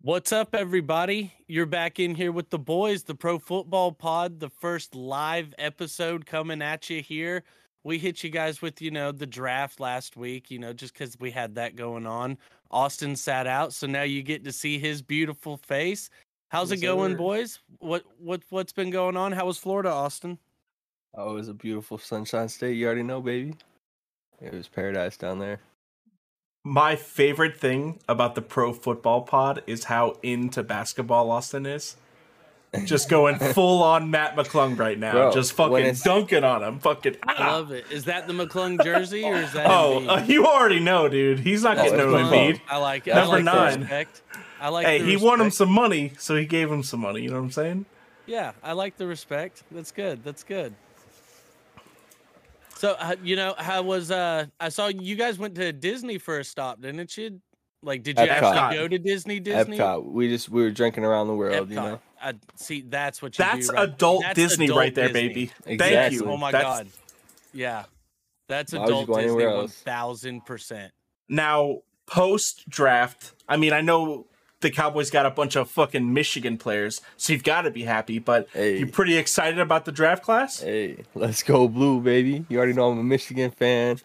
What's up, everybody? You're back in here with the boys, the Pro Football Pod, the first live episode coming at you here. We hit you guys with, you know, the draft last week, you know, just because we had that going on. Austin sat out, so now you get to see his beautiful face. How's Yes, it going, sir. boys? What what what's been going on? How was Florida, Austin? Oh, it was a beautiful sunshine state. You already know, baby. It was paradise down there. My favorite thing about the pro football pod is how into basketball Austin is. Just going full on Mac McClung right now. Bro, just fucking dunking on him. Fucking. I ah. love it. Is that the McClung jersey or is that? Oh, uh, you already know, dude. He's not Oh, getting no McClung. Embiid. I like it. I Number like nine. respect. I like. Hey, the he won him some money, so he gave him some money. You know what I'm saying? Yeah, I like the respect. That's good. That's good. So, uh, you know, how was uh I saw you guys went to Disney for a stop, didn't you? Like did you Epcot. actually go to Disney Disney? Epcot. We just we were drinking around the world, you know. I see that's what you That's do. Right? adult That's Disney adult right there, Disney. baby. Thank you. Oh my That's- god. Yeah. That's Why would you adult go Disney anywhere else? thousand percent. Now, post draft, I mean, I know the Cowboys got a bunch of fucking Michigan players, so you've got to be happy. But Hey. you pretty excited about the draft class? Hey, let's go blue, baby. You already know I'm a Michigan fan,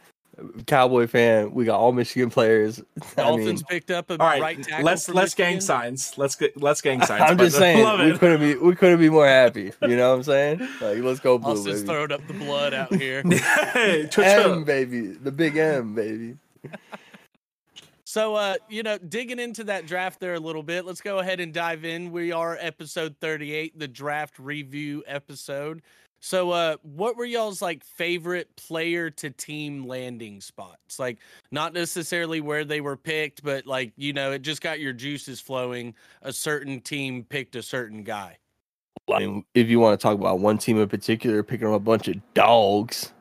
Cowboy fan. We got all Michigan players. I Dolphins mean, picked up a All right, right tackle. let's let's gang signs. Let's get let's gang signs. I'm just saying Love we it. couldn't be we couldn't be more happy. You know what I'm saying? Like let's go blue, Austin's baby. throwing up the blood out here. Hey, choo-choo. M baby, the big M baby. So, uh, you know, digging into that draft there a little bit, let's go ahead and dive in. We are episode 38, the draft review episode. So, uh, what were y'all's like favorite player to team landing spots? Like, not necessarily where they were picked, but like, you know, it just got your juices flowing. A certain team picked a certain guy. I mean, if you want to talk about one team in particular, picking up a bunch of dogs,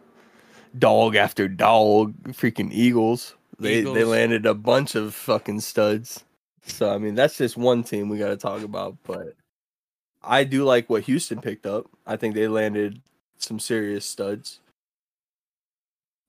dog after dog, freaking Eagles. They they landed a bunch of fucking studs. So I mean, that's just one team we got to talk about. But I do like what Houston picked up. I think they landed some serious studs.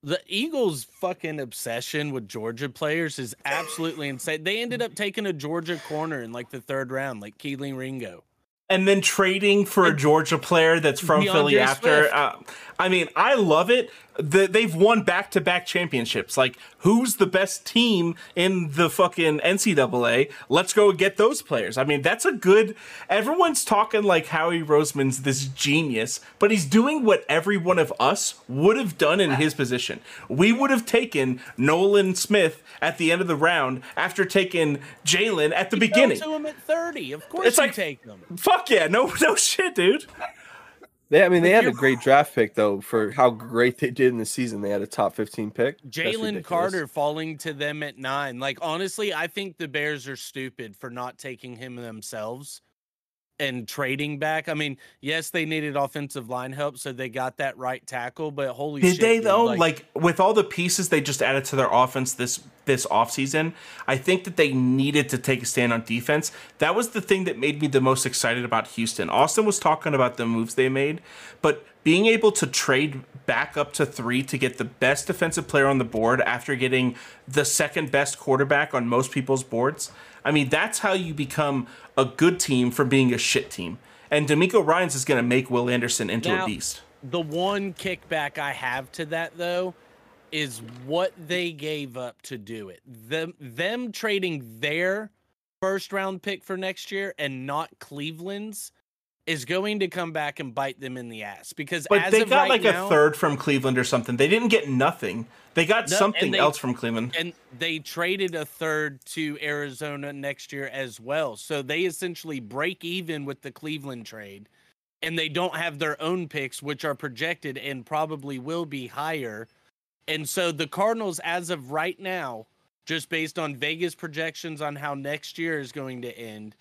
The Eagles' fucking obsession with Georgia players is absolutely insane. They ended up taking a Georgia corner in like the third round, like Kelee Ringo. And then trading for a Georgia player that's from Philly after. Uh, I mean, I love it. The, they've won back to back championships. Like, who's the best team in the fucking NCAA? Let's go get those players. I mean, that's a good. Everyone's talking like Howie Roseman's this genius, but he's doing what every one of us would have done in his position. We would have taken Nolan Smith at the end of the round after taking Jalen at the You beginning. To him at 30. Of course It's like- take them. Fuck yeah, no, no shit, dude. They, I mean, they had a you're- great draft pick though for how great they did in the season. They had a top 15 pick. That's Jalen. Carter falling to them at nine. Like, honestly, I think the Bears are stupid for not taking him themselves and trading back. I mean, yes, they needed offensive line help, so they got that right tackle, but holy Did shit. they dude, though? Like, with all the pieces they just added to their offense this this offseason, I think that they needed to take a stand on defense. That was the thing that made me the most excited about Houston. Austin was talking about the moves they made, but being able to trade back up to three to get the best defensive player on the board after getting the second best quarterback on most people's boards. I mean, that's how you become a good team from being a shit team. And DeMeco Ryans is going to make Will Anderson into Now- a beast. the one kickback I have to that though is what they gave up to do it. Them them trading their first round pick for next year and not Cleveland's is going to come back and bite them in the ass because But as they got right like now, a third from Cleveland or something. They didn't get nothing. They got No, something they- else from Cleveland. and they traded a third to Arizona next year as well. So they essentially break even with the Cleveland trade and they don't have their own picks which are projected and probably will be higher. And so the Cardinals as of right now, just based on Vegas projections on how next year is going to end,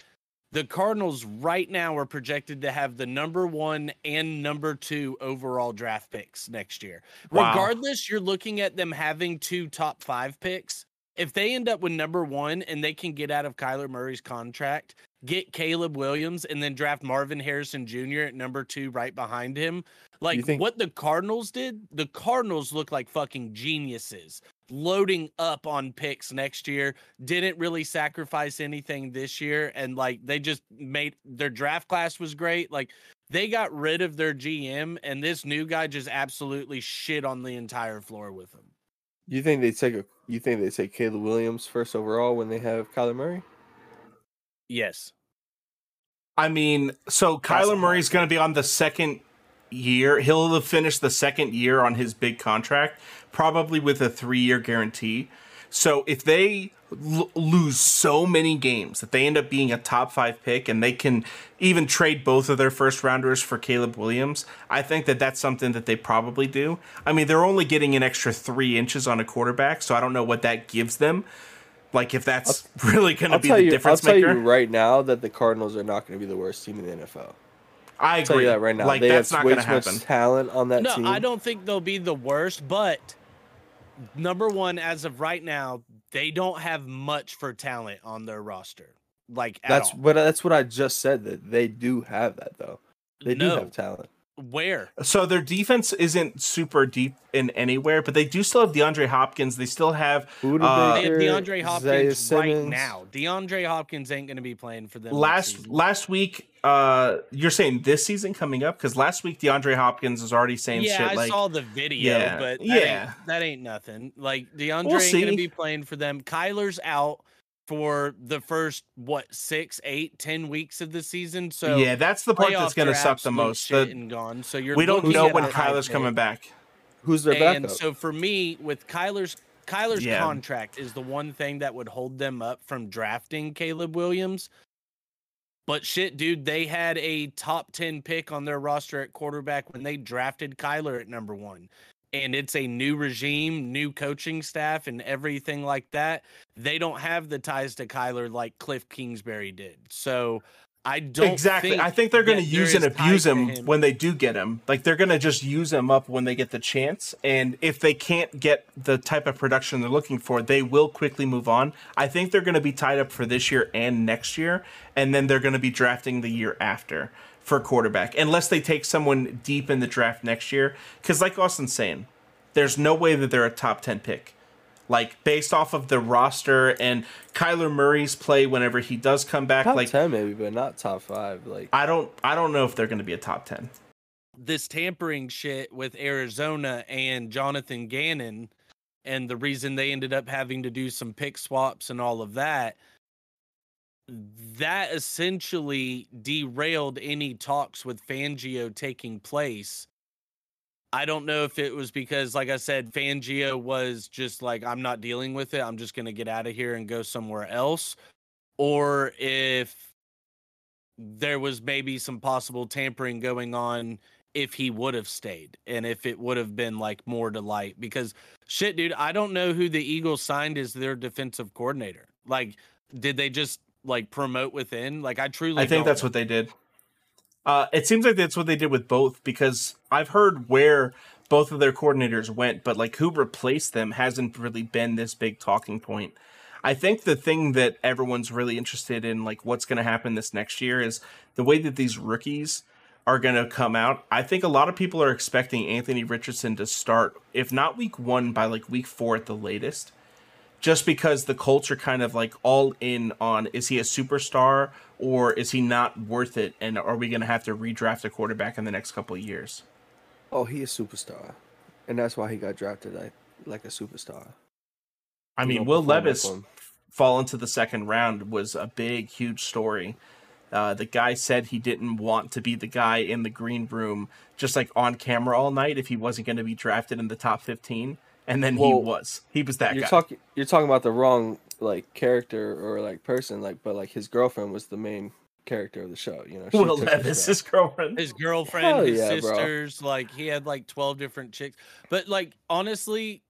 the Cardinals right now are projected to have the number 1 and number 2 overall draft picks next year Wow. regardless you're looking at them having two top five picks if they end up with number one and they can get out of kyler murray's contract get Caleb Williams, and then draft Marvin Harrison Jr. at number two right behind him. Like think- what the Cardinals did, the Cardinals look like fucking geniuses loading up on picks next year. Didn't really sacrifice anything this year. And like they just made their draft class was great. Like they got rid of their GM, and this new guy just absolutely shit on the entire floor with them. You think they take a? You think they take Caleb Williams first overall when they have Kyler Murray? Yes. I mean, so Kyler a Murray's going to be on the second year. He'll have finished the second year on his big contract, probably with a three year guarantee. So if they l- lose so many games that they end up being a top five pick and they can even trade both of their first rounders for Caleb Williams, I think that that's something that they probably do. I mean, they're only getting an extra three inches on a quarterback, so I don't know what that gives them. Like if that's really going to be tell the you. I'll difference tell maker. you right now that the Cardinals are not going to be the worst team in the NFL. I I'll tell agree. you that right now. Like they that's have not way going to much happen. talent on that no, team. I don't think they'll be the worst, but number one, as of right now, they don't have much for talent on their roster. Like at That's all. what that's what I just said. That they do have that though. They do have talent. Where? So their defense isn't super deep in anywhere, but they do still have DeAndre Hopkins. They still have Uh, They have DeAndre Hopkins right now. DeAndre Hopkins ain't going to be playing for them. last last week. Uh, you're saying this season coming up because last week DeAndre Hopkins was already saying yeah, shit I like saw the video, Yeah, but that yeah. ain't, that ain't nothing. Like DeAndre We'll ain't gonna be playing for them. Kyler's out for the first what six, eight, ten weeks of the season. So yeah, that's the part that's going to suck the most. The- and gone. So you're we don't know when a Kyler's pick. coming back. Who's their And backup? so for me, with Kyler's Kyler's Yeah. contract is the one thing that would hold them up from drafting Caleb Williams. But shit, dude, they had a top 10 pick on their roster at quarterback when they drafted Kyler at number one. And it's a new regime, new coaching staff, and everything like that. They don't have the ties to Kyler like Cliff Kingsbury did. So I don't exactly. think I think they're going to use and abuse to him, when they do get him. Like they're going to just use him up when they get the chance. And if they can't get the type of production they're looking for, they will quickly move on. I think they're going to be tied up for this year and next year, and then they're going to be drafting the year after for quarterback, unless they take someone deep in the draft next year. Because like Austin's saying, there's no way that they're a top ten pick like based off of the roster and Kyler Murray's play whenever he does come back top like ten maybe, but not top five. Like I don't I don't know if they're going to be a top 10. this tampering shit with Arizona and Jonathan Gannon and the reason they ended up having to do some pick swaps and all of that that essentially derailed any talks with Fangio taking place. I don't know if it was because like I said Fangio was just like I'm not dealing with it. I'm just going to get out of here and go somewhere else or if there was maybe some possible tampering going on if he would have stayed and if it would have been like more to light because shit dude i don't know who the eagles signed as their defensive coordinator like did they just like promote within like i truly I think that's know. what they did. Uh, it seems like that's what they did with both because I've heard where both of their coordinators went, but like who replaced them hasn't really been this big talking point. I think the thing that everyone's really interested in, like what's going to happen this next year, is the way that these rookies are going to come out. I think a lot of people are expecting Anthony Richardson to start, if not week one, by like week four at the latest just because the Colts are kind of like all in on is he a superstar or is he not worth it and are we going to have to redraft a quarterback in the next couple of years? oh, he is superstar, and that's why he got drafted like like a superstar. I mean, Will Levis fall into the second round was a big, huge story. Uh, the guy said he didn't want to be the guy in the green room, just like on camera all night, if he wasn't going to be drafted in the top 15. And then he was. He was that You're guy. talking you're talking about the wrong like character or like person like, but like his girlfriend was the main character of the show. You know, she Will took Levis, his girlfriend. his girlfriend, Hell his yeah, bro. sisters, like he had like 12 different chicks. But like honestly,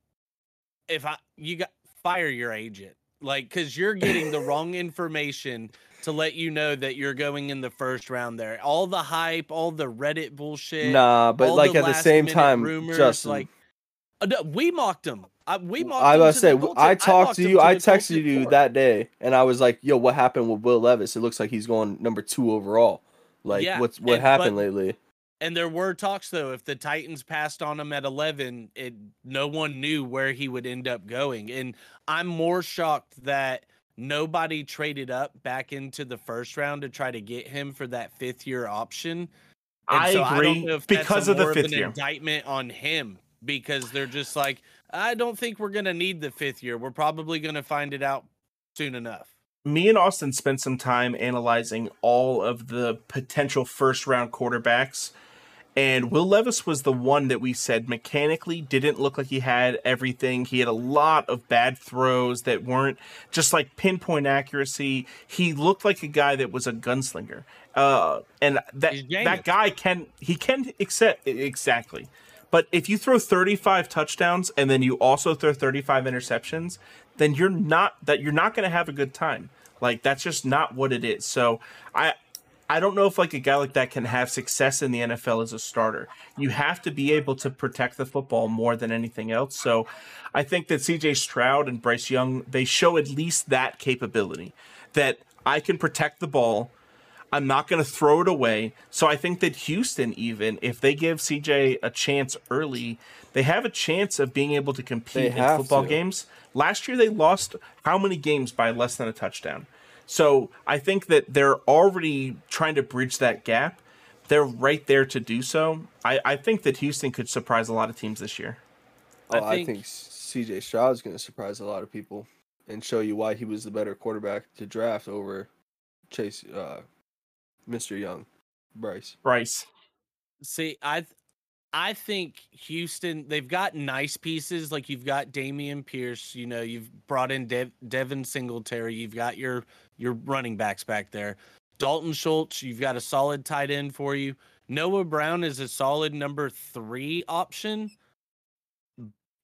if I you got fire your agent. Like cuz you're getting the wrong information to let you know that you're going in the first round there. All the hype, all the Reddit bullshit. Nah, but all like at the same time, rumors, Justin, like no, Uh, we mocked him. I, we mocked I was say I talked to you. I texted you before. that day, and I was like, "Yo, what happened with Will Levis? It looks like he's going number two overall. Like, Yeah, what's what and- happened but- lately? And there were talks though, if the Titans passed on him at eleven, it no one knew where he would end up going. And I'm more shocked that nobody traded up back into the first round to try to get him for that fifth year option. And I so I agree don't know if because a of the more fifth an year. indictment on him because they're just like, I don't think we're gonna need the fifth year. We're probably gonna find it out soon enough. me and Austin spent some time analyzing all of the potential first round quarterbacks. And Will Levis was the one that we said mechanically didn't look like he had everything. He had a lot of bad throws that weren't just like pinpoint accuracy. He looked like a guy that was a gunslinger. Uh, and that that guy can he can accept exactly. But if you throw 35 touchdowns and then you also throw 35 interceptions, then you're not that you're not going to have a good time. Like that's just not what it is. So I I don't know if like a guy like that can have success in the NFL as a starter. You have to be able to protect the football more than anything else. So I think that CJ Stroud and Bryce Young they show at least that capability that I can protect the ball. I'm not going to throw it away. So I think that Houston, even if they give CJ a chance early, they have a chance of being able to They compete in football to. games. Last year, they lost how many games by less than a touchdown? So I think that they're already trying to bridge that gap. They're right there to do so. I, I think that Houston could surprise a lot of teams this year. Oh, I I think- CJ Stroud is going to surprise a lot of people and show you why he was the better quarterback to draft over Chase, uh, Mr. Young, Bryce. Bryce. See, I I think Houston they've got nice pieces like you've got Dameon Pierce, you know, you've brought in Dev- Devin Singletary, you've got your your running backs back there. Dalton Schultz, you've got a solid tight end for you. Noah Brown is a solid number 3 option.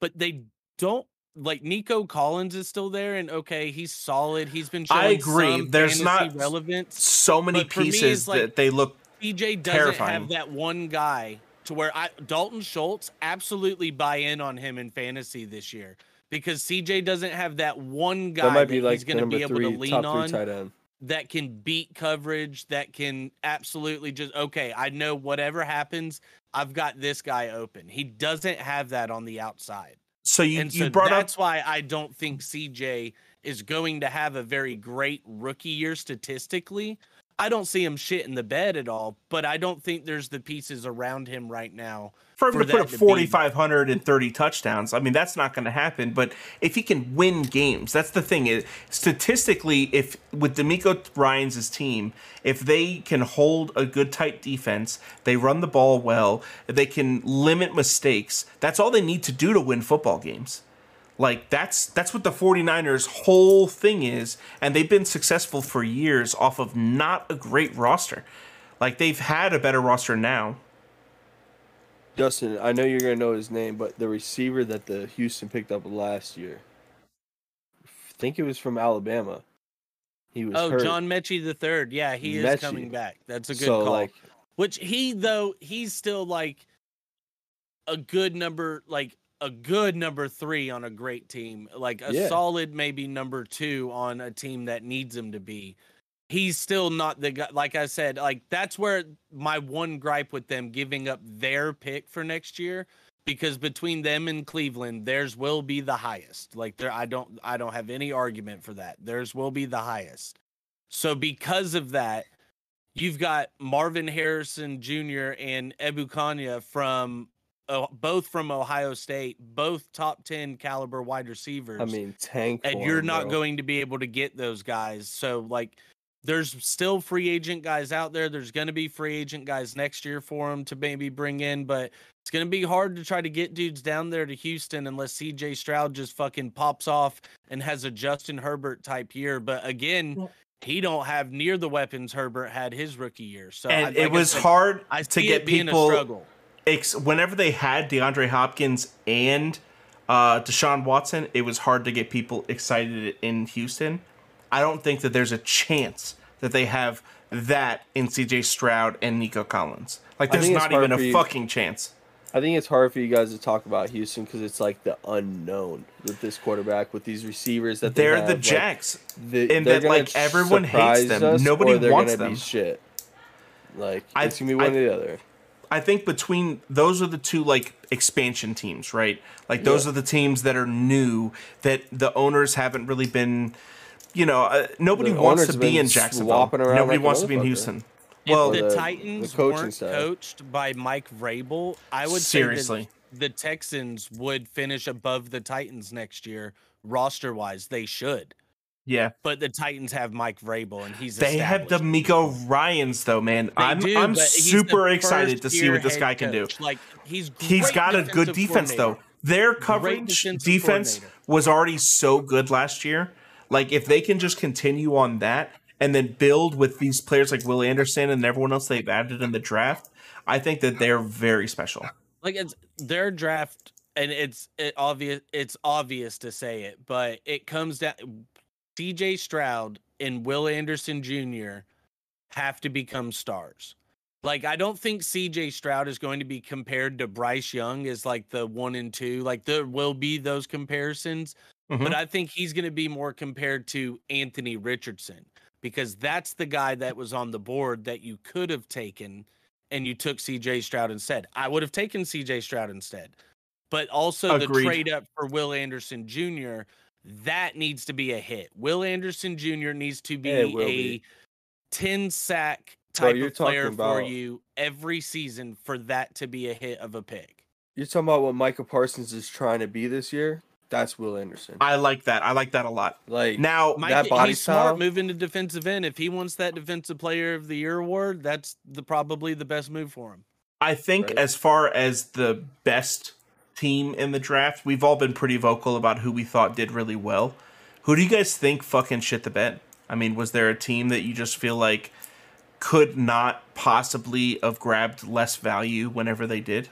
But they don't like Nico Collins is still there and okay, he's solid. He's been I agree. some There's not relevance. So many But for me, pieces like- that they look CJ doesn't Terrifying. have that one guy to where I Dalton Schultz absolutely buy in on him in fantasy this year because CJ doesn't have that one guy That that, might be like he's going to be able three, to lean on three tight end. that can beat coverage that can absolutely just okay I know whatever happens I've got this guy open. He doesn't have that on the outside. So you, and you so brought up that's why I don't think CJ is going to have a very great rookie year statistically. I don't see him shit in the bed at all, but I don't think there's the pieces around him right now. for him for to put up to be- 4,530 touchdowns. I mean, that's not going to happen. But if he can win games, that's the thing. Is statistically, if with DeMeco Ryan's team, if they can hold a good tight defense, they run the ball well, they can limit mistakes. That's all they need to do to win football games. Like that's that's what the 49ers whole thing is and they've been successful for years off of not a great roster. Like they've had a better roster now. Justin, I know you're gonna know his name, but the receiver that the Houston picked up last year, I think it was from Alabama. He was Oh, hurt. John Metchie the third. Yeah, he is coming back. That's a good so call. like Which he though he's still like a good number, like a good number three on a great team, like a Yeah. solid maybe number two on a team that needs him to be. He's still not the guy. Like I said, like that's where my one gripe with them giving up their pick for next year, because between them and Cleveland, theirs will be the highest. Like there, I don't, I don't have any argument for that. Theirs will be the highest. So because of that, you've got Marvin Harrison Jr. and Ebukanya from uh, both from Ohio State, both top 10 caliber wide receivers. I mean tank. and for you're not bro. going to be able to get those guys. So like there's still free agent guys out there. There's going to be free agent guys next year for them to maybe bring in, but it's going to be hard to try to get dudes down there to Houston unless CJ Stroud just fucking pops off and has a Justin Herbert type year. But again, he don't have near the weapons Herbert had his rookie year. So I- and like it I was said, hard I to get it being people a struggle. Ex- whenever they had DeAndre Hopkins and uh, Deshaun Watson, it was hard to get people excited in Houston. I don't think that there's a chance that they have that in CJ Stroud and Nico Collins. Like, there's not even a you- fucking chance. I think it's hard for you guys to talk about Houston because it's like the unknown with this quarterback, with these receivers that they They're have, the like, Jags. the, and that, like, everyone hates them. Nobody wants them. Shit. Like I- it's gonna be one I- or the other. I think between those are the two like expansion teams, right? Like those Yeah. are the teams that are new that the owners haven't really been. You know, uh, nobody The wants to be in Jacksonville. Nobody like wants to be in motherfucker. Houston. If Well, the, the- Titans the weren't staff. coached by Mike Vrabel, I would Seriously. say that the Texans would finish above the Titans next year, roster wise. They should. Yeah, But the Titans have Mike Vrabel, and he's they have the. Miko Ryans though, man. They I'm do, I'm but he's the super excited to see what this guy can do. Like he's He's got a good defense though. Their coverage defense was already so good last year. Like if they can just continue on that and then build with these players like Will Anderson and everyone else they've added in the draft, I think that they're very special. like it's their draft and it's it obvious it's obvious to say it but it comes down CJ Stroud and Will Anderson Jr. have to become stars. Like I don't think CJ Stroud is going to be compared to Bryce Young as like the 1 and 2. Like there will be those comparisons, Mhm. but I think he's going to be more compared to Anthony Richardson because that's the guy that was on the board that you could have taken and you took CJ Stroud instead. I would have taken CJ Stroud instead. But also Agreed. the trade up for Will Anderson Jr., that needs to be a hit. Will Anderson Jr. needs to be a be. 10 sack type you're of player talking for you every season for that to be a hit of a pick. You're talking about what Michael Parsons is trying to be this year. That's Will Anderson. I like that. I like that a lot. like Now, Mike, that body he's style- smart moving to defensive end. If he wants that defensive player of the year award, that's the probably the best move for him. I think Right. as far as the best team in the draft, we've all been pretty vocal about who we thought did really well. Who do you guys think fucking shit the bed? I mean, was there a team that you just feel like could not possibly have grabbed less value whenever they did?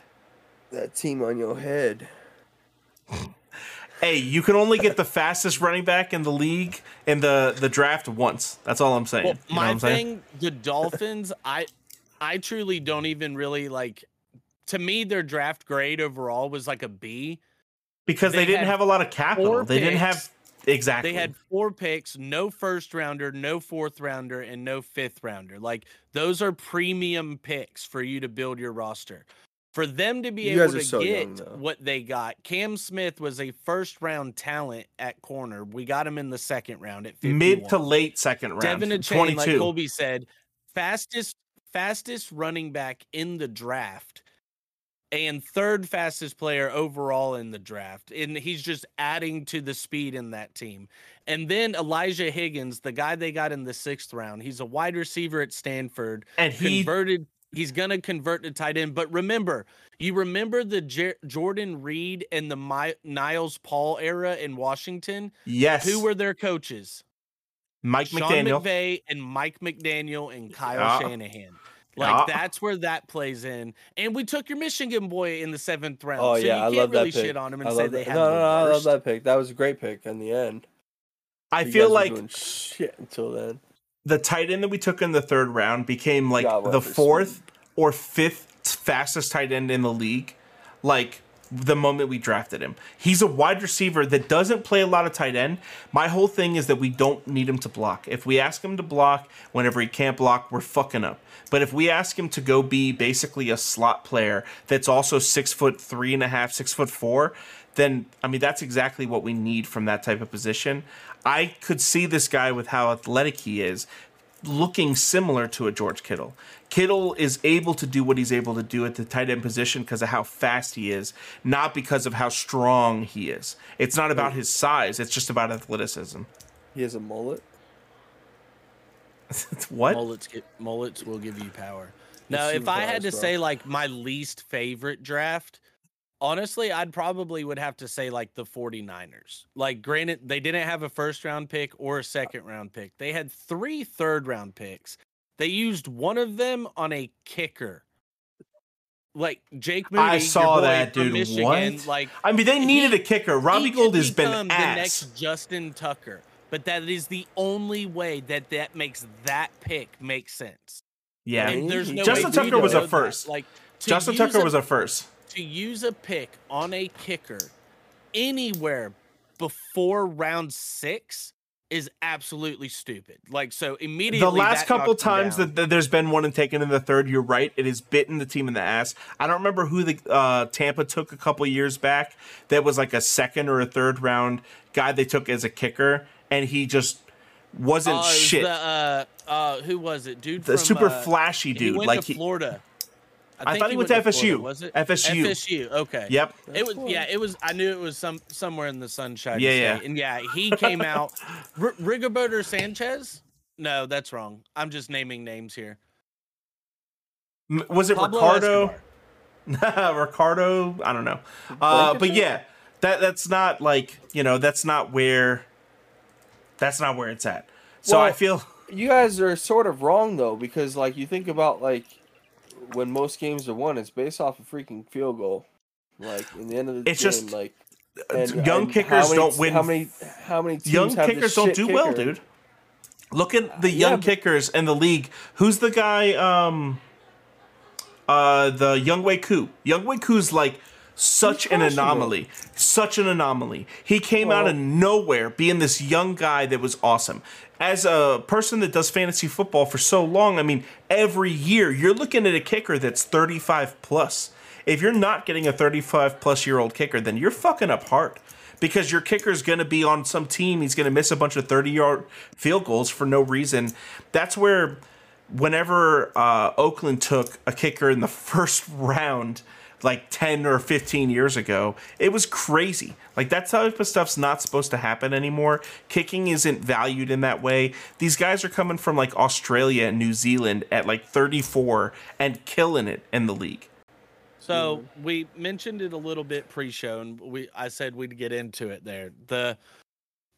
that team on your head. Hey, you can only get the fastest running back in the league in the the draft once. That's all I'm saying. Well, You know my I'm saying? thing, the Dolphins, I I truly don't even really like to me their draft grade overall was like a B. Because they, they didn't have a lot of capital. four They didn't have exactly. They had four picks, no first rounder, no fourth rounder, and no fifth rounder. Like those are premium picks for you to build your roster. For them to be You able to so get young, what they got, Cam Smith was a first round talent at corner. We got him in the second round at 51. mid to late second round. De'Von Achane, 22. like Colby said, fastest fastest running back in the draft and third fastest player overall in the draft. And he's just adding to the speed in that team. And then Elijah Higgins, the guy they got in the sixth round, he's a wide receiver at Stanford. and he Converted. He's gonna convert to tight end, but remember, you remember the Jer- Jordan Reed and the My- Niles Paul era in Washington. yes, Who were their coaches? Mike Sean McDaniel. McVay and Mike McDaniel and Kyle Yeah. Shanahan. Like Yeah. that's where that plays in. And we took your Michigan boy in the seventh round. Oh so yeah, you I can't love really that pick. shit on him and I say they that. No, no, no, I love that pick. That was a great pick in the end. I You feel guys were like doing shit until then. the tight end that we took in the third round became like God, the fourth or fifth fastest tight end in the league. Like the moment we drafted him, he's a wide receiver that doesn't play a lot of tight end. My whole thing is that we don't need him to block. If we ask him to block whenever he can't block, we're fucking up. But if we ask him to go be basically a slot player that's also six foot three and a half, six foot four, then I mean that's exactly what we need from that type of position. I could see this guy with how athletic he is looking similar to a George Kittle. Kittle is able to do what he's able to do at the tight end position because of how fast he is, not because of how strong he is. It's not about his size, it's just about athleticism. He has a mullet. what? Mullets get mullets will give you power. Now, It's if I had to bro. say like my least favorite draft, honestly, I'd probably would have to say like the 49ers. Like granted, they didn't have a first round pick or a second round pick. They had three third round picks. They used one of them on a kicker. Like Jake Moody, I saw that, dude. Michigan, What? Like I mean, they He- needed a kicker. Robbie Gould has been become the next Justin Tucker, but that is the only way that that makes that pick make sense. yeah, And there's no Justin Tucker was a know that. first. Like Justin Tucker a- was a first. To use a pick on a kicker anywhere before round six is absolutely stupid. Like so immediately. The last couple times that, that there's been one and taken in the third, you're right. It has bitten the team in the ass. I don't remember who the uh, Tampa took a couple years back. That was like a second or a third round guy they took as a kicker, and he just wasn't was shit. The, uh, uh, who was it, dude? the from, super uh, flashy dude, like to he, Florida. I thought he went to Florida, FSU. was it FSU. FSU. Okay. Yep. It was yeah. It was. I knew it was some somewhere in the sunshine. Yeah, State. yeah. And yeah, he came out. R- Rigoberto Sanchez. No, that's wrong. I'm just naming names here. M- was it Pablo Ricardo? Ricardo, I don't know. Uh, but yeah, that that's not like you know that's not where that's not where it's at. So I feel You guys are sort of wrong though, because like you think about like when most games are won, it's based off a freaking field goal. Like in the end of the It's game, just- like young and kickers many- don't win. How many? How many teams young kickers don't do well, dude. Look at the Yeah, young but- kickers in the league. Who's the guy? Um, uh, the Younghoe Koo. Younghoe Koo's like such an anomaly. Such an anomaly. He came out of nowhere being this young guy that was awesome. As a person that does fantasy football for so long, I mean, every year you're looking at a kicker that's 35 plus. If you're not getting a 35 plus year old kicker, then you're fucking up hard. Because your kicker's going to be on some team. He's going to miss a bunch of 30 yard field goals for no reason. That's where whenever uh, Oakland took a kicker in the first round, like 10 or 15 years ago, it was crazy. Like that type of stuff's not supposed to happen anymore. Kicking isn't valued in that way. These guys are coming from like Australia and New Zealand at like 34 and killing it in the league. So we mentioned it a little bit pre-show, and we I said we'd get into it there. The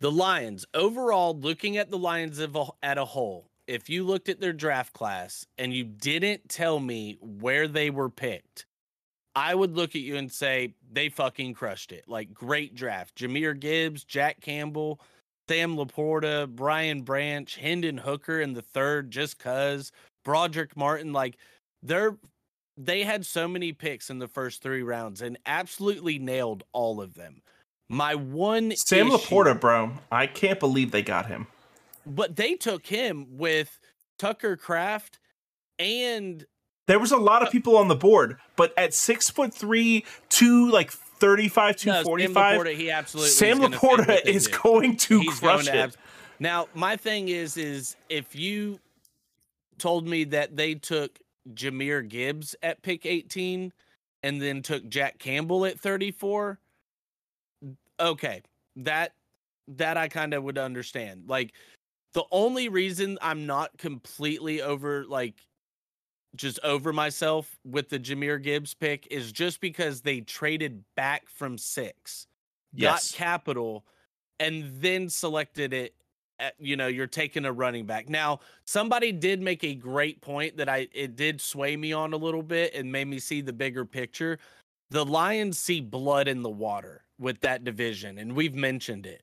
the Lions overall, looking at the Lions a, at a whole, if you looked at their draft class and you didn't tell me where they were picked, I would look at you and say they fucking crushed it. Like great draft. Jahmyr Gibbs, Jack Campbell, Sam Laporta, Brian Branch, Hendon Hooker in the third, just cuz Brodric Martin. Like they're they had so many picks in the first three rounds and absolutely nailed all of them. My one Sam issue- Laporta, bro. I can't believe they got him. but they took him with Tucker Kraft and There was a lot of uh, people on the board, but at six foot three, two like 35, No, Sam 245, Laporta, he absolutely Sam Laporta is do. going to He's crush going to it. abs- now, my thing is, is if you told me that they took Jahmyr Gibbs at pick 18 and then took Jack Campbell at 34, okay, that that I kind of would understand. Like the only reason I'm not completely over like just over myself with the Jahmyr Gibbs pick is just because they traded back from 6 Yes. got capital and then selected it at, you know you're taking a running back now somebody did make a great point that i it did sway me on a little bit and made me see the bigger picture the lions see blood in the water with that division and we've mentioned it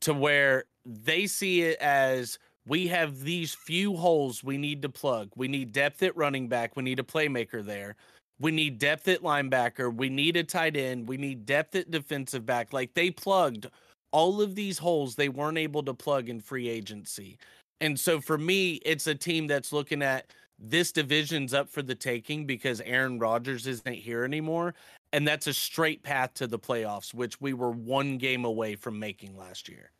to where they see it as we have these few holes we need to plug we need depth at running back we need a playmaker there we need depth at linebacker. We need a tight end. We need depth at defensive back. Like they plugged all of these holes they weren't able to plug in free agency. And so for me, it's a team that's looking at this division's up for the taking because Aaron Rodgers isn't here anymore. And that's a straight path to the playoffs, which we were one game away from making last year.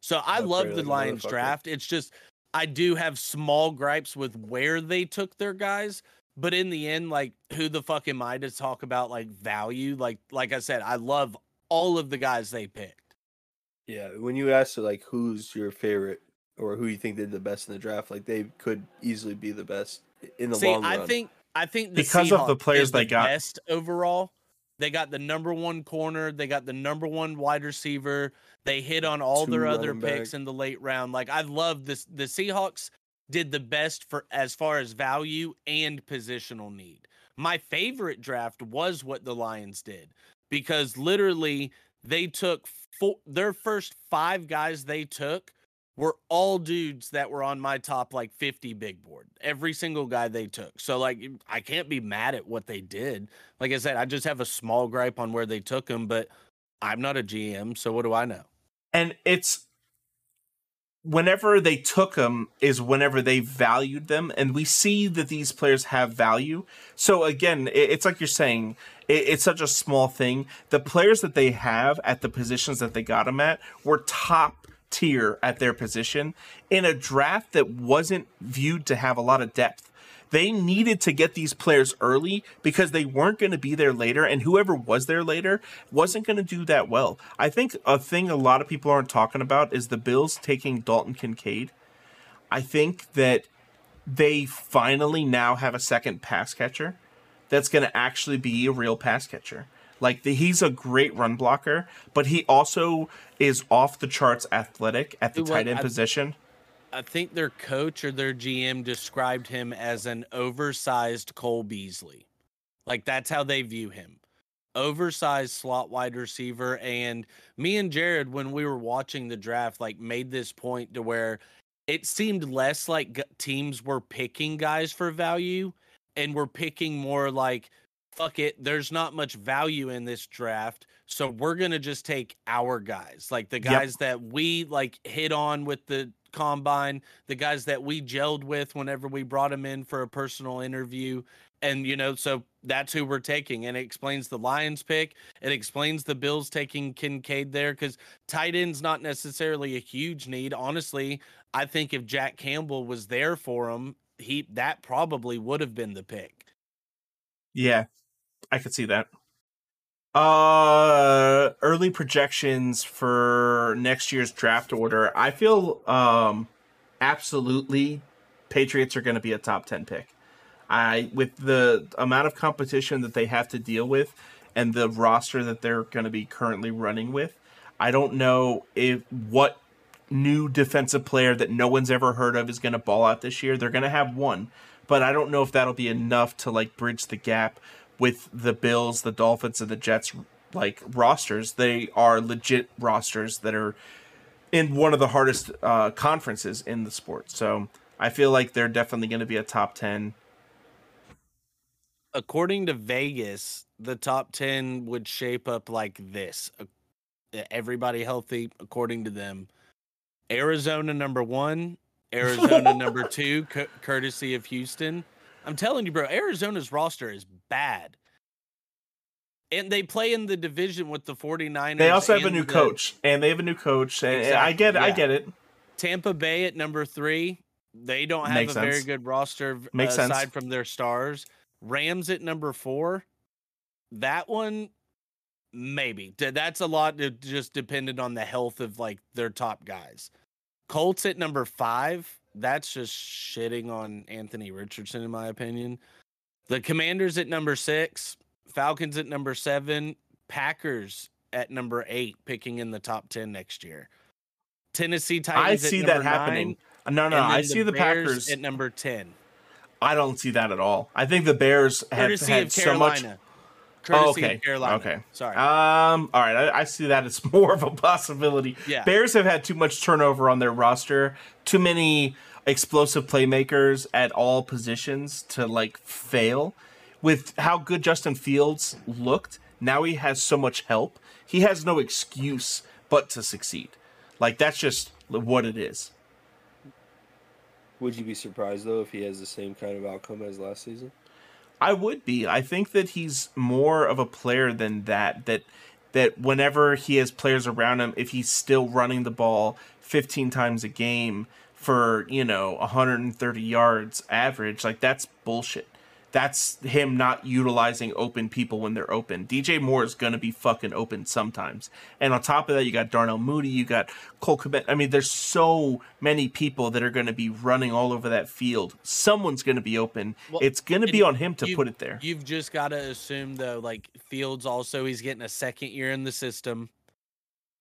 So I That's love right, the Lions draft. It's just I do have small gripes with where they took their guys, but in the end, like who the fuck am I to talk about like value? Like like I said, I love all of the guys they picked. Yeah, when you ask like who's your favorite or who you think did the best in the draft, like they could easily be the best in the See, long I think I think the Because of the players they the got. best overall. They got the number one corner. They got the number one wide receiver. They hit on all Two their other picks back. in the late round. Like I love this. The Seahawks did the best for as far as value and positional need. My favorite draft was what the Lions did because literally they took four, their first five guys they took were all dudes that were on my top like 50 big board. Every single guy they took. So like I can't be mad at what they did. Like I said, I just have a small gripe on where they took them, but I'm not a GM, so what do I know? And it's whenever they took them is whenever they valued them and we see that these players have value so again it's like you're saying it's such a small thing the players that they have at the positions that they got them at were top tier at their position in a draft that wasn't viewed to have a lot of depth. They needed to get these players early because they weren't going to be there later, and whoever was there later wasn't going to do that well. I think a thing a lot of people aren't talking about is the Bills taking Dalton Kincaid. I think that they finally now have a second pass catcher that's going to actually be a real pass catcher. Like the, he's a great run blocker, but he also is off the charts athletic at the tight end I, position. I think their coach or their GM described him as an oversized Cole Beasley. Like that's how they view him. Oversized slot wide receiver. And me and Jared, when we were watching the draft, like made this point to where it seemed less like teams were picking guys for value and were picking more like fuck it, there's not much value in this draft. So we're going to just take our guys, like the guys yep. that we like hit on with the combine, the guys that we gelled with whenever we brought them in for a personal interview. And, you know, so that's who we're taking. And it explains the Lions pick. It explains the Bills taking Kincaid there because tight end's not necessarily a huge need. Honestly, I think if Jack Campbell was there for him, he that probably would have been the pick. Yeah, I could see that. Uh, early projections for next year's draft order. I feel um, absolutely Patriots are going to be a top ten pick. I with the amount of competition that they have to deal with and the roster that they're going to be currently running with. I don't know if what new defensive player that no one's ever heard of is going to ball out this year. They're going to have one, but I don't know if that'll be enough to like bridge the gap with the Bills, the Dolphins, and the Jets like rosters. They are legit rosters that are in one of the hardest uh, conferences in the sport. So I feel like they're definitely going to be a top ten. According to Vegas, the top ten would shape up like this. Everybody healthy, according to them. Arizona number one, Arizona number two, courtesy of Houston. I'm telling you, bro, Arizona's roster is bad. And they play in the division with the 49ers. They also have a new the... coach, and they have a new coach. And exactly, I get it. Yeah. I get it. Tampa Bay at number three. They don't have Makes a sense. very good roster Makes aside sense. from their stars. Rams at number four. That one, maybe. That's a lot just dependent on the health of like their top guys. Colts at number five that's just shitting on Anthony Richardson, in my opinion. The Commanders at number six, Falcons at number seven, Packers at number eight, picking in the top 10 next year. Tennessee Titans. I see that happening. Nine, no, no, I see the Bears Packers at number 10. I don't see that at all. I think the Bears have had so much. Courtesy oh, okay. Carolina. Okay. Sorry. Um. All right. I, I, see that as more of a possibility. Yeah. Bears have had too much turnover on their roster. Too many explosive playmakers at all positions to like fail. With how good Justin Fields looked, now he has so much help. He has no excuse but to succeed. Like that's just what it is. Would you be surprised though if he has the same kind of outcome as last season? I would be. I think that he's more of a player than that. That that whenever he has players around him, if he's still running the ball 15 times a game for, you know, 130 yards average, like that's bullshit that's him not utilizing open people when they're open. DJ Moore is going to be fucking open sometimes. And on top of that, you got Darnell Mooney, you got Cole Kmet. I mean, there's so many people that are going to be running all over that field. Someone's going to be open. Well, it's going to be on him to put it there. You've just got to assume, though, like Fields also, he's getting a second year in the system.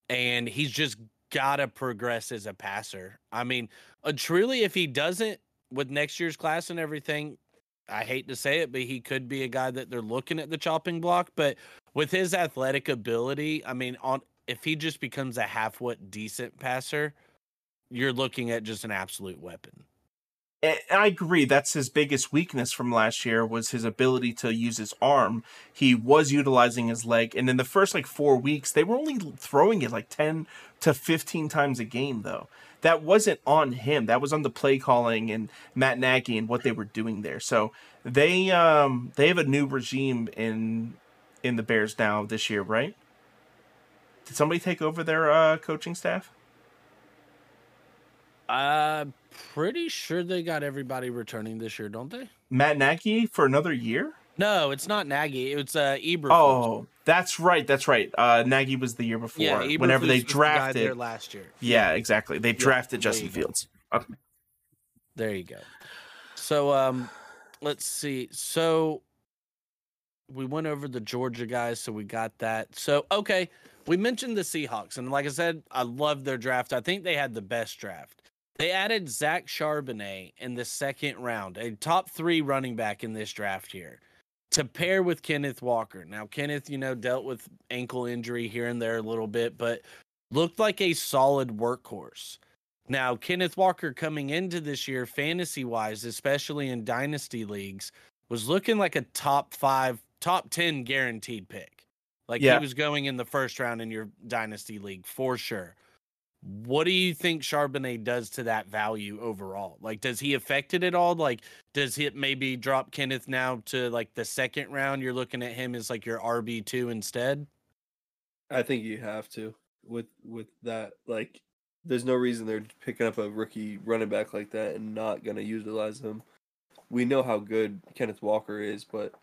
And he's just got to progress as a passer. I mean, uh, truly, if he doesn't with next year's class and everything, I hate to say it, but he could be a guy that they're looking at the chopping block. But with his athletic ability, I mean, on if he just becomes a half what decent passer, you're looking at just an absolute weapon. I agree. That's his biggest weakness from last year was his ability to use his arm. He was utilizing his leg, and in the first like four weeks, they were only throwing it like ten to fifteen times a game. Though that wasn't on him. That was on the play calling and Matt Nagy and what they were doing there. So they um they have a new regime in in the Bears now this year, right? Did somebody take over their uh, coaching staff? I'm pretty sure they got everybody returning this year, don't they? Matt Nagy for another year? No, it's not Nagy. It's uh Eberflus. Oh, that's right. That's right. Uh, Nagy was the year before. yeah, whenever they Eberflus was the guy drafted, there last year. yeah, exactly. They drafted Justin. Fields. Okay. There you go. So um let's see. So we went over the Georgia guys, so we got that. So okay, we mentioned the Seahawks, and like I said, I love their draft. I think they had the best draft. They added Zach Charbonnet in the second round, a top three running back in this draft here, to pair with Kenneth Walker. Now, Kenneth, you know, dealt with ankle injury here and there a little bit, but looked like a solid workhorse. Now, Kenneth Walker coming into this year, fantasy wise, especially in dynasty leagues, was looking like a top five, top 10 guaranteed pick. Like Yeah. he was going in the first round in your dynasty league for sure. What do you think Charbonnet does to that value overall? Like, does he affect it at all? Like, does it maybe drop Kenneth now to like the second round? You're looking at him as like your RB2 instead? I think you have to with with that. Like, there's no reason they're picking up a rookie running back like that and not gonna utilize him. We know how good Kenneth Walker is, but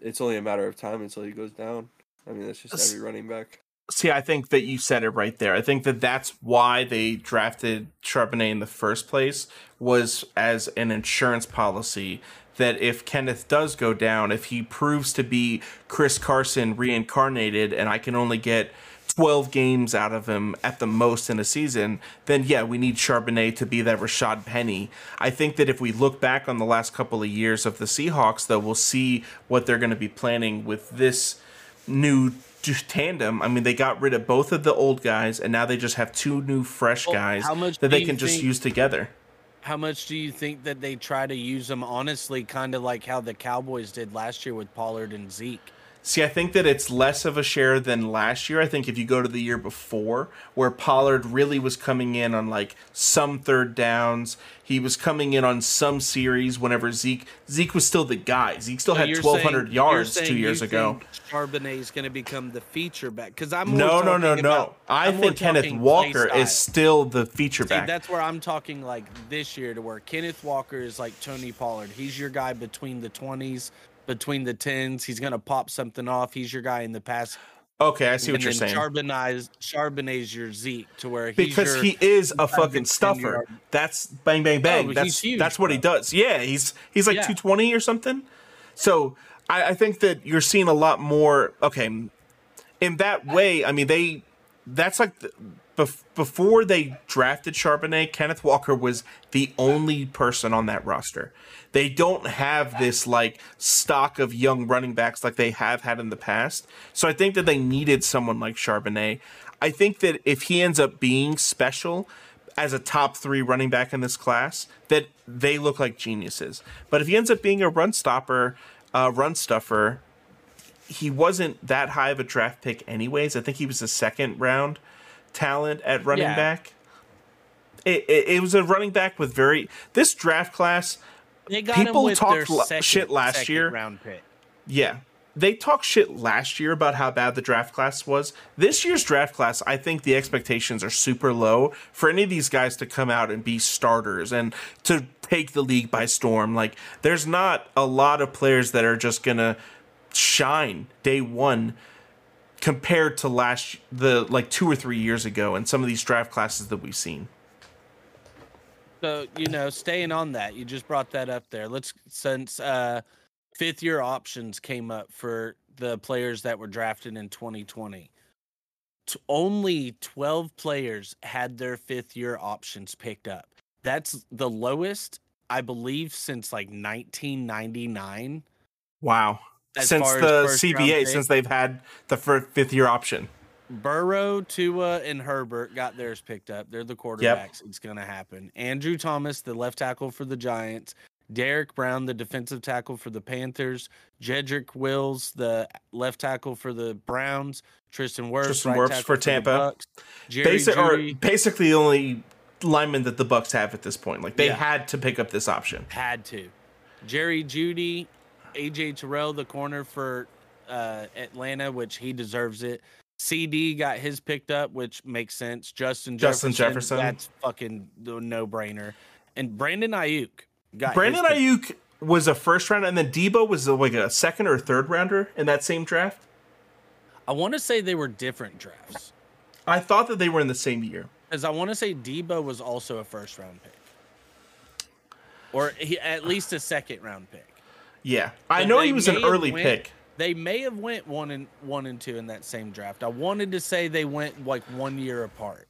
it's only a matter of time until he goes down. I mean, that's just every running back. See, I think that you said it right there. I think that that's why they drafted Charbonnet in the first place was as an insurance policy that if Kenneth does go down, if he proves to be Chris Carson reincarnated and I can only get 12 games out of him at the most in a season, then yeah, we need Charbonnet to be that Rashad Penny. I think that if we look back on the last couple of years of the Seahawks, though, we'll see what they're going to be planning with this new tandem. I mean, they got rid of both of the old guys, and now they just have two new fresh Well, guys how much that they can just think- use together. How much do you think that they try to use them honestly, kind of like how the Cowboys did last year with Pollard and Zeke? See, I think that it's less of a share than last year. I think if you go to the year before, where Pollard really was coming in on like some third downs, he was coming in on some series whenever Zeke Zeke was still the guy. Zeke still So had twelve hundred yards two years ago. think Charbonnet is going to become the feature back because I'm No, no, no, no. I I'm think Kenneth Walker is still the feature See, back. that's where I'm talking like this year to where Kenneth Walker is like Tony Pollard. He's your guy between the 20s, between the 10s. He's going to pop something off. He's your guy in the pass. Okay, I see what and you're saying. Charbonnet's, Charbonnet's your Zeke to where he's because he is a fucking stuffer. That's bang bang bang. Oh, that's huge, that's what he does. Yeah, he's he's like Yeah. 220 or something. So I, I think that you're seeing a lot more. Okay, in that way, I mean they. That's like the, bef- before they drafted Charbonnet, Kenneth Walker was the only person on that roster. They don't have this like stock of young running backs like they have had in the past. So I think that they needed someone like Charbonnet. I think that if he ends up being special as a top three running back in this class, that they look like geniuses. But if he ends up being a run stopper, uh, run stuffer, he wasn't that high of a draft pick anyways. I think he was a second round talent at running Yeah. back. It, it, it was a running back with very this draft class. They got people talked their second, shit last year. round pick. Yeah. They talked shit last year about how bad the draft class was. This year's draft class, I think the expectations are super low for any of these guys to come out and be starters and to take the league by storm. Like, there's not a lot of players that are just going to shine day one compared to last the like two or three years ago and some of these draft classes that we've seen. So you know, staying on that, you just brought that up there. Let's since uh, fifth year options came up for the players that were drafted in 2020. T- only 12 players had their fifth year options picked up. That's the lowest, I believe, since like 1999. Wow. As since far the first CBA, since they've had the fir- fifth year option. Burrow, Tua, and Herbert got theirs picked up. They're the quarterbacks. It's going to happen. Andrew Thomas, the left tackle for the Giants. Derrick Brown, the defensive tackle for the Panthers. Jedrick Wills, the left tackle for the Browns. Tristan Wirfs, Tristan right Wirfs tackle for the Tampa. Bucks. Jerry Basic, or basically the only lineman that the Bucks have at this point. Like they Yeah. had to pick up this option. had to. Jerry Jeudy, AJ Terrell, the corner for uh, Atlanta, which he deserves it. CD got his picked up, which makes sense. Justin Justin Jefferson, Jefferson. that's fucking the no brainer. And Brandon Aiyuk got Brandon Aiyuk was a first round, and then Deebo was like a second or third rounder in that same draft. I want to say they were different drafts I thought that they were in the same year. because I want to say Deebo was also a first round pick, or he, at least a second round pick. Yeah, I know he was an early went- pick. They may have went one and one and two in that same draft. I wanted to say they went like one year apart.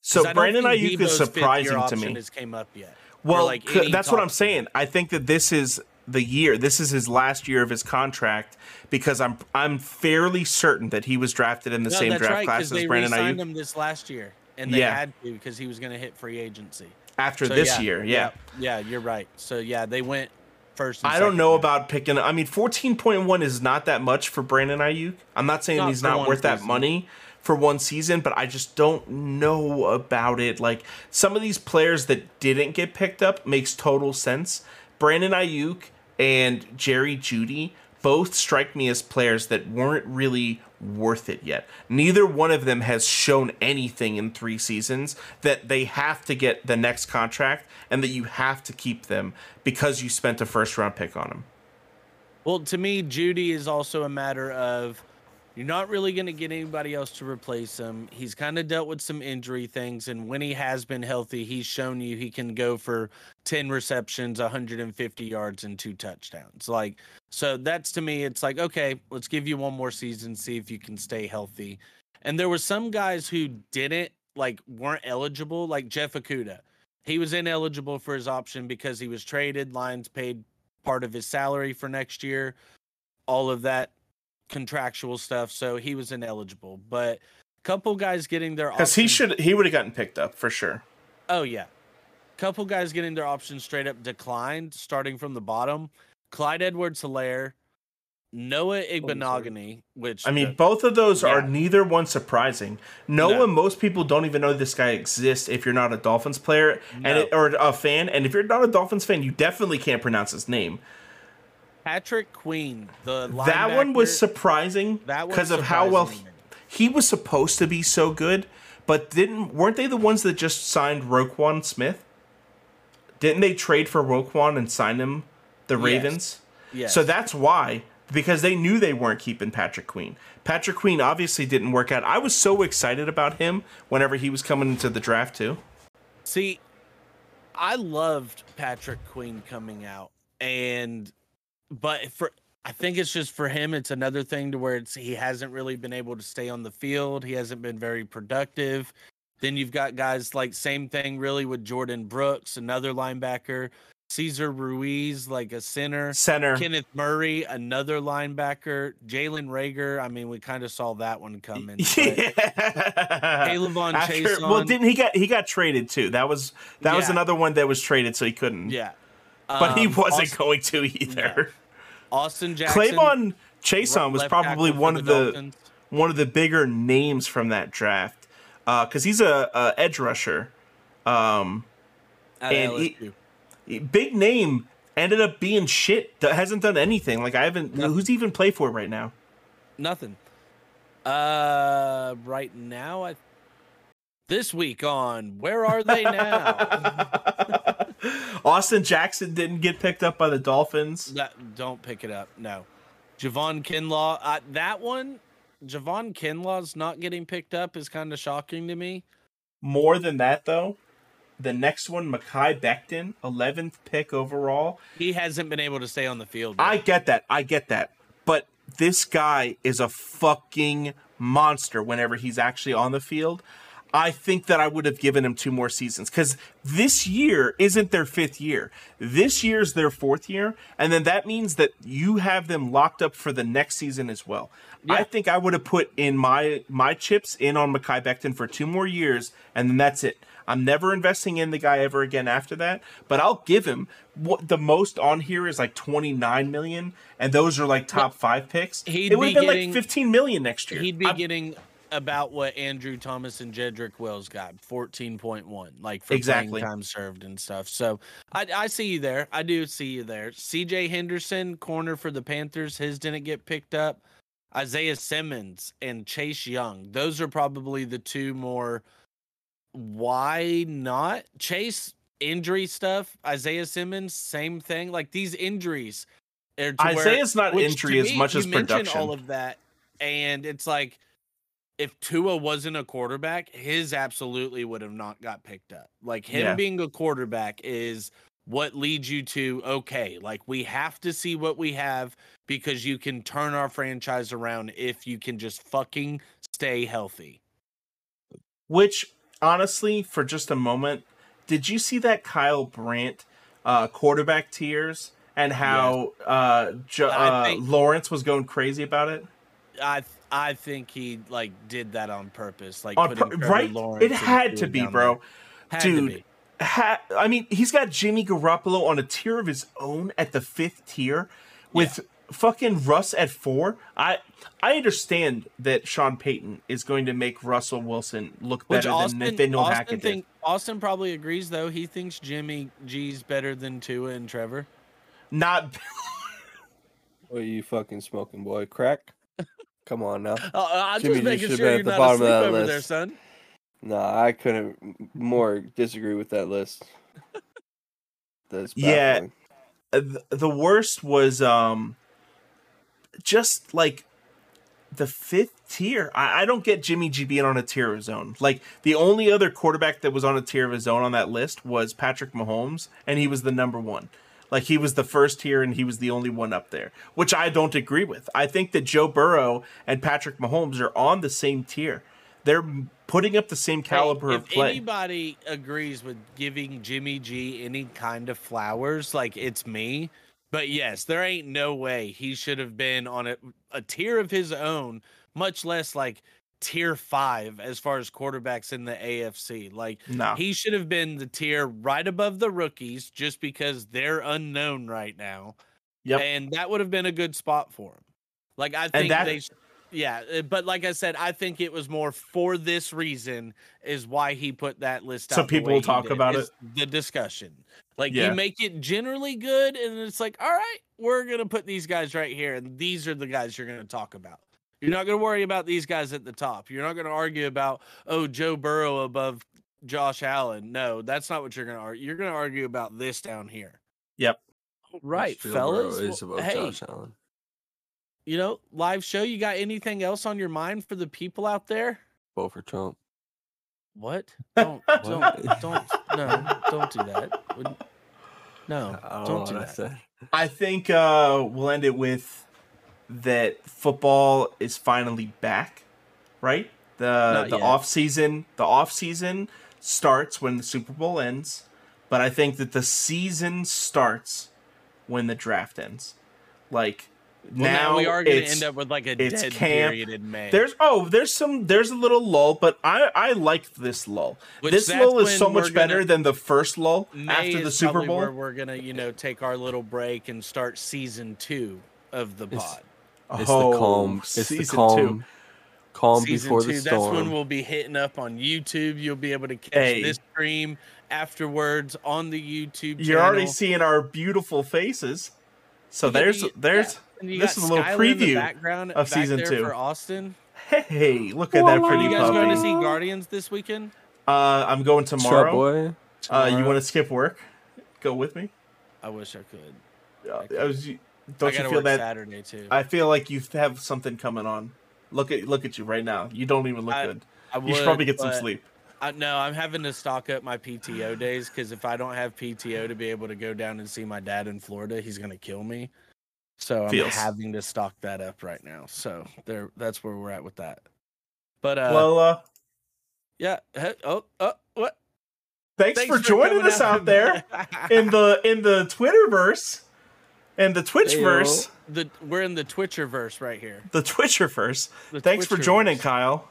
So Brandon Aiyuk is Deebo's fifth year surprising to me. Has came up yet? Well, like, that's what I'm saying. I think that this is the year. This is his last year of his contract because I'm I'm fairly certain that he was drafted in the No, same draft right, class as Brandon Aiyuk him this last year, and they Yeah. had to because he was going to hit free agency. after So, this yeah, year. Yeah. yeah, you're right. So yeah, they went first. I don't know round. about picking. I mean, fourteen point one is not that much for Brandon Aiyuk. I'm not saying Not he's not worth that money for one season, but I just don't know about it. Like some of these players that didn't get picked up makes total sense. Brandon Aiyuk and Jerry Jeudy both strike me as players that weren't really worth it yet. Neither one of them has shown anything in three seasons that they have to get the next contract and that you have to keep them because you spent a first round pick on them. Well, to me, Jeudy is also a matter of you're not really going to get anybody else to replace him. He's kind of dealt with some injury things, and when he has been healthy, he's shown you he can go for 10 receptions, 150 yards, and two touchdowns. Like, so that's to me, it's like, okay, let's give you one more season, see if you can stay healthy. And there were some guys who didn't, like, weren't eligible, like Jeff Okudah. He was ineligible for his option because he was traded. Lions paid part of his salary for next year, all of that contractual stuff. So he was ineligible. But a couple guys getting their Because he should he would have gotten picked up for sure. Oh yeah, couple guys getting their options straight up declined, starting from the bottom. Clyde Edwards Helaire, Noah Igbinoghene, which I mean, uh, both of those are neither one surprising. Noah, No. most people don't even know this guy exists if you're not a Dolphins player and it, or a fan. And if you're not a Dolphins fan, you definitely can't pronounce his name. Patrick Queen, the That one was surprising because of how well he, he was supposed to be so good, but didn't weren't they the ones that just signed Roquan Smith? Didn't they trade for Roquan and sign him the Yes. Ravens? Yes. So that's why because they knew they weren't keeping Patrick Queen. Patrick Queen obviously didn't work out. I was so excited about him whenever he was coming into the draft too. See, I loved Patrick Queen coming out, and but for I think it's just for him, it's another thing to where it's he hasn't really been able to stay on the field. He hasn't been very productive. Then you've got guys like same thing really with Jordyn Brooks, another linebacker, Cesar Ruiz, like a center. Center. Kenneth Murray, another linebacker. Jalen Reagor. I mean, we kind of saw that one coming. yeah. Caleb Von After- Chaisson. Well, didn't he get he got traded too? That was that was another one that was traded, so he couldn't. Yeah. But he Um, wasn't Austin, going to either. Austin Jackson. K'Lavon Chaisson was probably one of the Dolphins. one of the bigger names from that draft because he's a, a edge rusher, um, and he- big name. Ended up being shit. That hasn't done anything. Like I haven't. No. Who's he even play for right now? Nothing. Uh, right now, I this week on Where Are They Now? Austin Jackson didn't get picked up by the Dolphins. that, don't pick it up. No, Javon Kinlaw. Uh, that one, Javon Kinlaw's not getting picked up is kind of shocking to me. More than that, though, the next one, Mekhi Becton, 11th pick overall. He hasn't been able to stay on the field. yet. I get that. I get that. But this guy is a fucking monster whenever he's actually on the field. I think that I would have given him two more seasons because this year isn't their fifth year. This year's their fourth year, and then that means that you have them locked up for the next season as well. I think I would have put in my my chips in on Mekhi Becton for two more years, and then that's it. I'm never investing in the guy ever again after that. But I'll give him what the most on here is like 29 million, and those are like top five picks. He'd it would be have been getting- like 15 million next year. He'd be I'm- getting about what Andrew Thomas and Jedrick Wells got, fourteen point one, like for Exactly. time served and stuff. So I, I see you there. I do see you there. C.J. Henderson, corner for the Panthers, his didn't get picked up. Isaiah Simmons and Chase Young, those are probably the two more. Why not Chase? Injury stuff. Isaiah Simmons, same thing. Like these injuries. are to where- not injury as much as production. All of that, and it's like if Tua wasn't a quarterback, his absolutely would have not got picked up. Like him Yeah. being a quarterback is what leads you to okay, like we have to see what we have because you can turn our franchise around if you can just fucking stay healthy. Which honestly, for just a moment, did you see that Kyle Brandt uh, quarterback tears and how uh, jo- uh, think- Lawrence was going crazy about it? I I think he like did that on purpose, like On putting pur- Trevor right? Lawrence It had to be, bro. Had Dude, to be. Ha- I mean, he's got Jimmy Garoppolo on a tier of his own at the fifth tier, with fucking Russ at four. I I understand that Sean Payton is going to make Russell Wilson look Which better Austin, than Nathaniel Austin, Hackett did. think, Austin probably agrees though. He thinks Jimmy G's better than Tua and Trevor. Not What are you fucking smoking, boy? Crack? Come on now. Oh, I'm Jimmy just G making should've sure you're at the not bottom of asleep that over there, list. son. Nah, I couldn't more disagree with that list. That's Yeah. baffling. Uh, the worst was um just like the fifth tier. I, I don't get Jimmy G being on a tier of his own. Like the only other quarterback that was on a tier of his own on that list was Patrick Mahomes, and he was the number one. Like he was the first here and he was the only one up there, which I don't agree with. I think that Joe Burrow and Patrick Mahomes are on the same tier. They're putting up the same caliber Hey, of if play. anybody agrees with giving Jimmy G any kind of flowers, like it's me. But yes, there ain't no way he should have been on a, a tier of his own, much less like tier five as far as quarterbacks in the AFC. Like no, he should have been the tier right above the rookies just because they're unknown right now. Yep. And that would have been a good spot for him. Like I think that- they yeah, uh, but like I said, I think it was more for this reason is why he put that list out. So people will talk did, about it. The discussion. Like Yeah. you make it generally good and it's like, all right, we're gonna put these guys right here, and these are the guys you're gonna talk about. You're not gonna worry about these guys at the top. You're not gonna argue about, oh, Joe Burrow above Josh Allen. No, that's not what you're gonna argue. You're gonna argue about this down here. Yep. Right, Joe Burrow fellas. is Well, above hey, Josh Allen. you know, live show. You got anything else on your mind for the people out there? Vote for Trump. What? Don't, don't, don't, no, don't do that. Would- No, don't, don't do I that. I think uh, we'll end it with that football is finally back, right? The Not the yet. off season the off season starts when the Super Bowl ends, but I think that the season starts when the draft ends. Like Well, now, we are going to end up with like a it's dead camp. period in May. There's oh, there's some there's a little lull, but I I like this lull. Which this lull is so much better gonna- than the first lull May after the is Super Bowl. where we're gonna, you know, take our little break and start season two of the pod. It's Oh, the calm. It's the calm. two. Calm season before two. the storm. That's when we'll be hitting up on YouTube. You'll be able to catch Hey. this stream afterwards on the YouTube. Channel. You're already seeing our beautiful faces. So You there's you- there's yeah. This is a little Skylar in the preview background of back season there two. for Austin. hey, look at that Are pretty you guys going to see Guardians this weekend? Uh, I'm going Shut up, tomorrow. boy. Uh, you want to skip work? Go with me. I wish I could. Uh, I was, don't you feel that? Saturday too. I feel like you have something coming on. Look at look at you right now. You don't even look I- good. I would, You should probably get some sleep. I, no, I'm having to stock up my PTO days because if I don't have PTO to be able to go down and see my dad in Florida, he's gonna kill me. So I'm Feels. having to stock that up right now. So there, that's where we're at with that. But uh, well, uh, Yeah. He- Oh, oh, what? Thanks, for, joining coming us out there in the in the Twitterverse and the Twitchverse, the we're in the Twitcherverse right here. the Twitcherverse. The Thanks for joining, Kyle.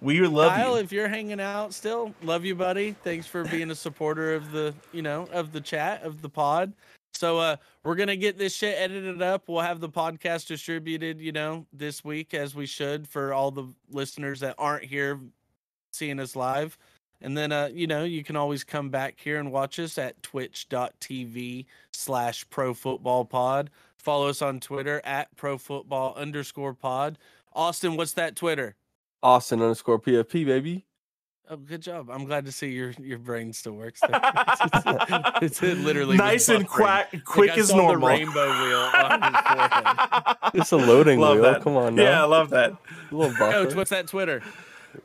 We love Kyle, you. if you're hanging out still, love you, buddy. Thanks for being a supporter of the, you know, of the chat of the pod. So uh we're gonna get this shit edited up. We'll have the podcast distributed, you know, this week as we should for all the listeners that aren't here seeing us live. And then uh, you know, you can always come back here and watch us at twitch.tv slash pro football pod. Follow us on Twitter at pro football underscore pod. Austin, what's that Twitter? Austin underscore PFP baby. Oh, good job. I'm glad to see your your brain still works. there. it's, it's literally nice and buffering. quack, quick I as normal. The rainbow wheel on his forehead. It's a loading love wheel. that. Come on now. Yeah, I love that. A little buffer. Coach, what's that Twitter?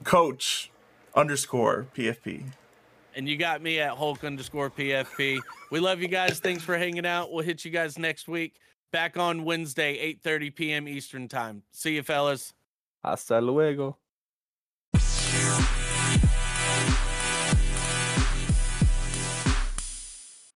Coach underscore PFP. And you got me at Hulk underscore PFP. We love you guys. Thanks for hanging out. We'll hit you guys next week. Back on Wednesday, 8:30 p.m. Eastern time. See you, fellas. Hasta luego.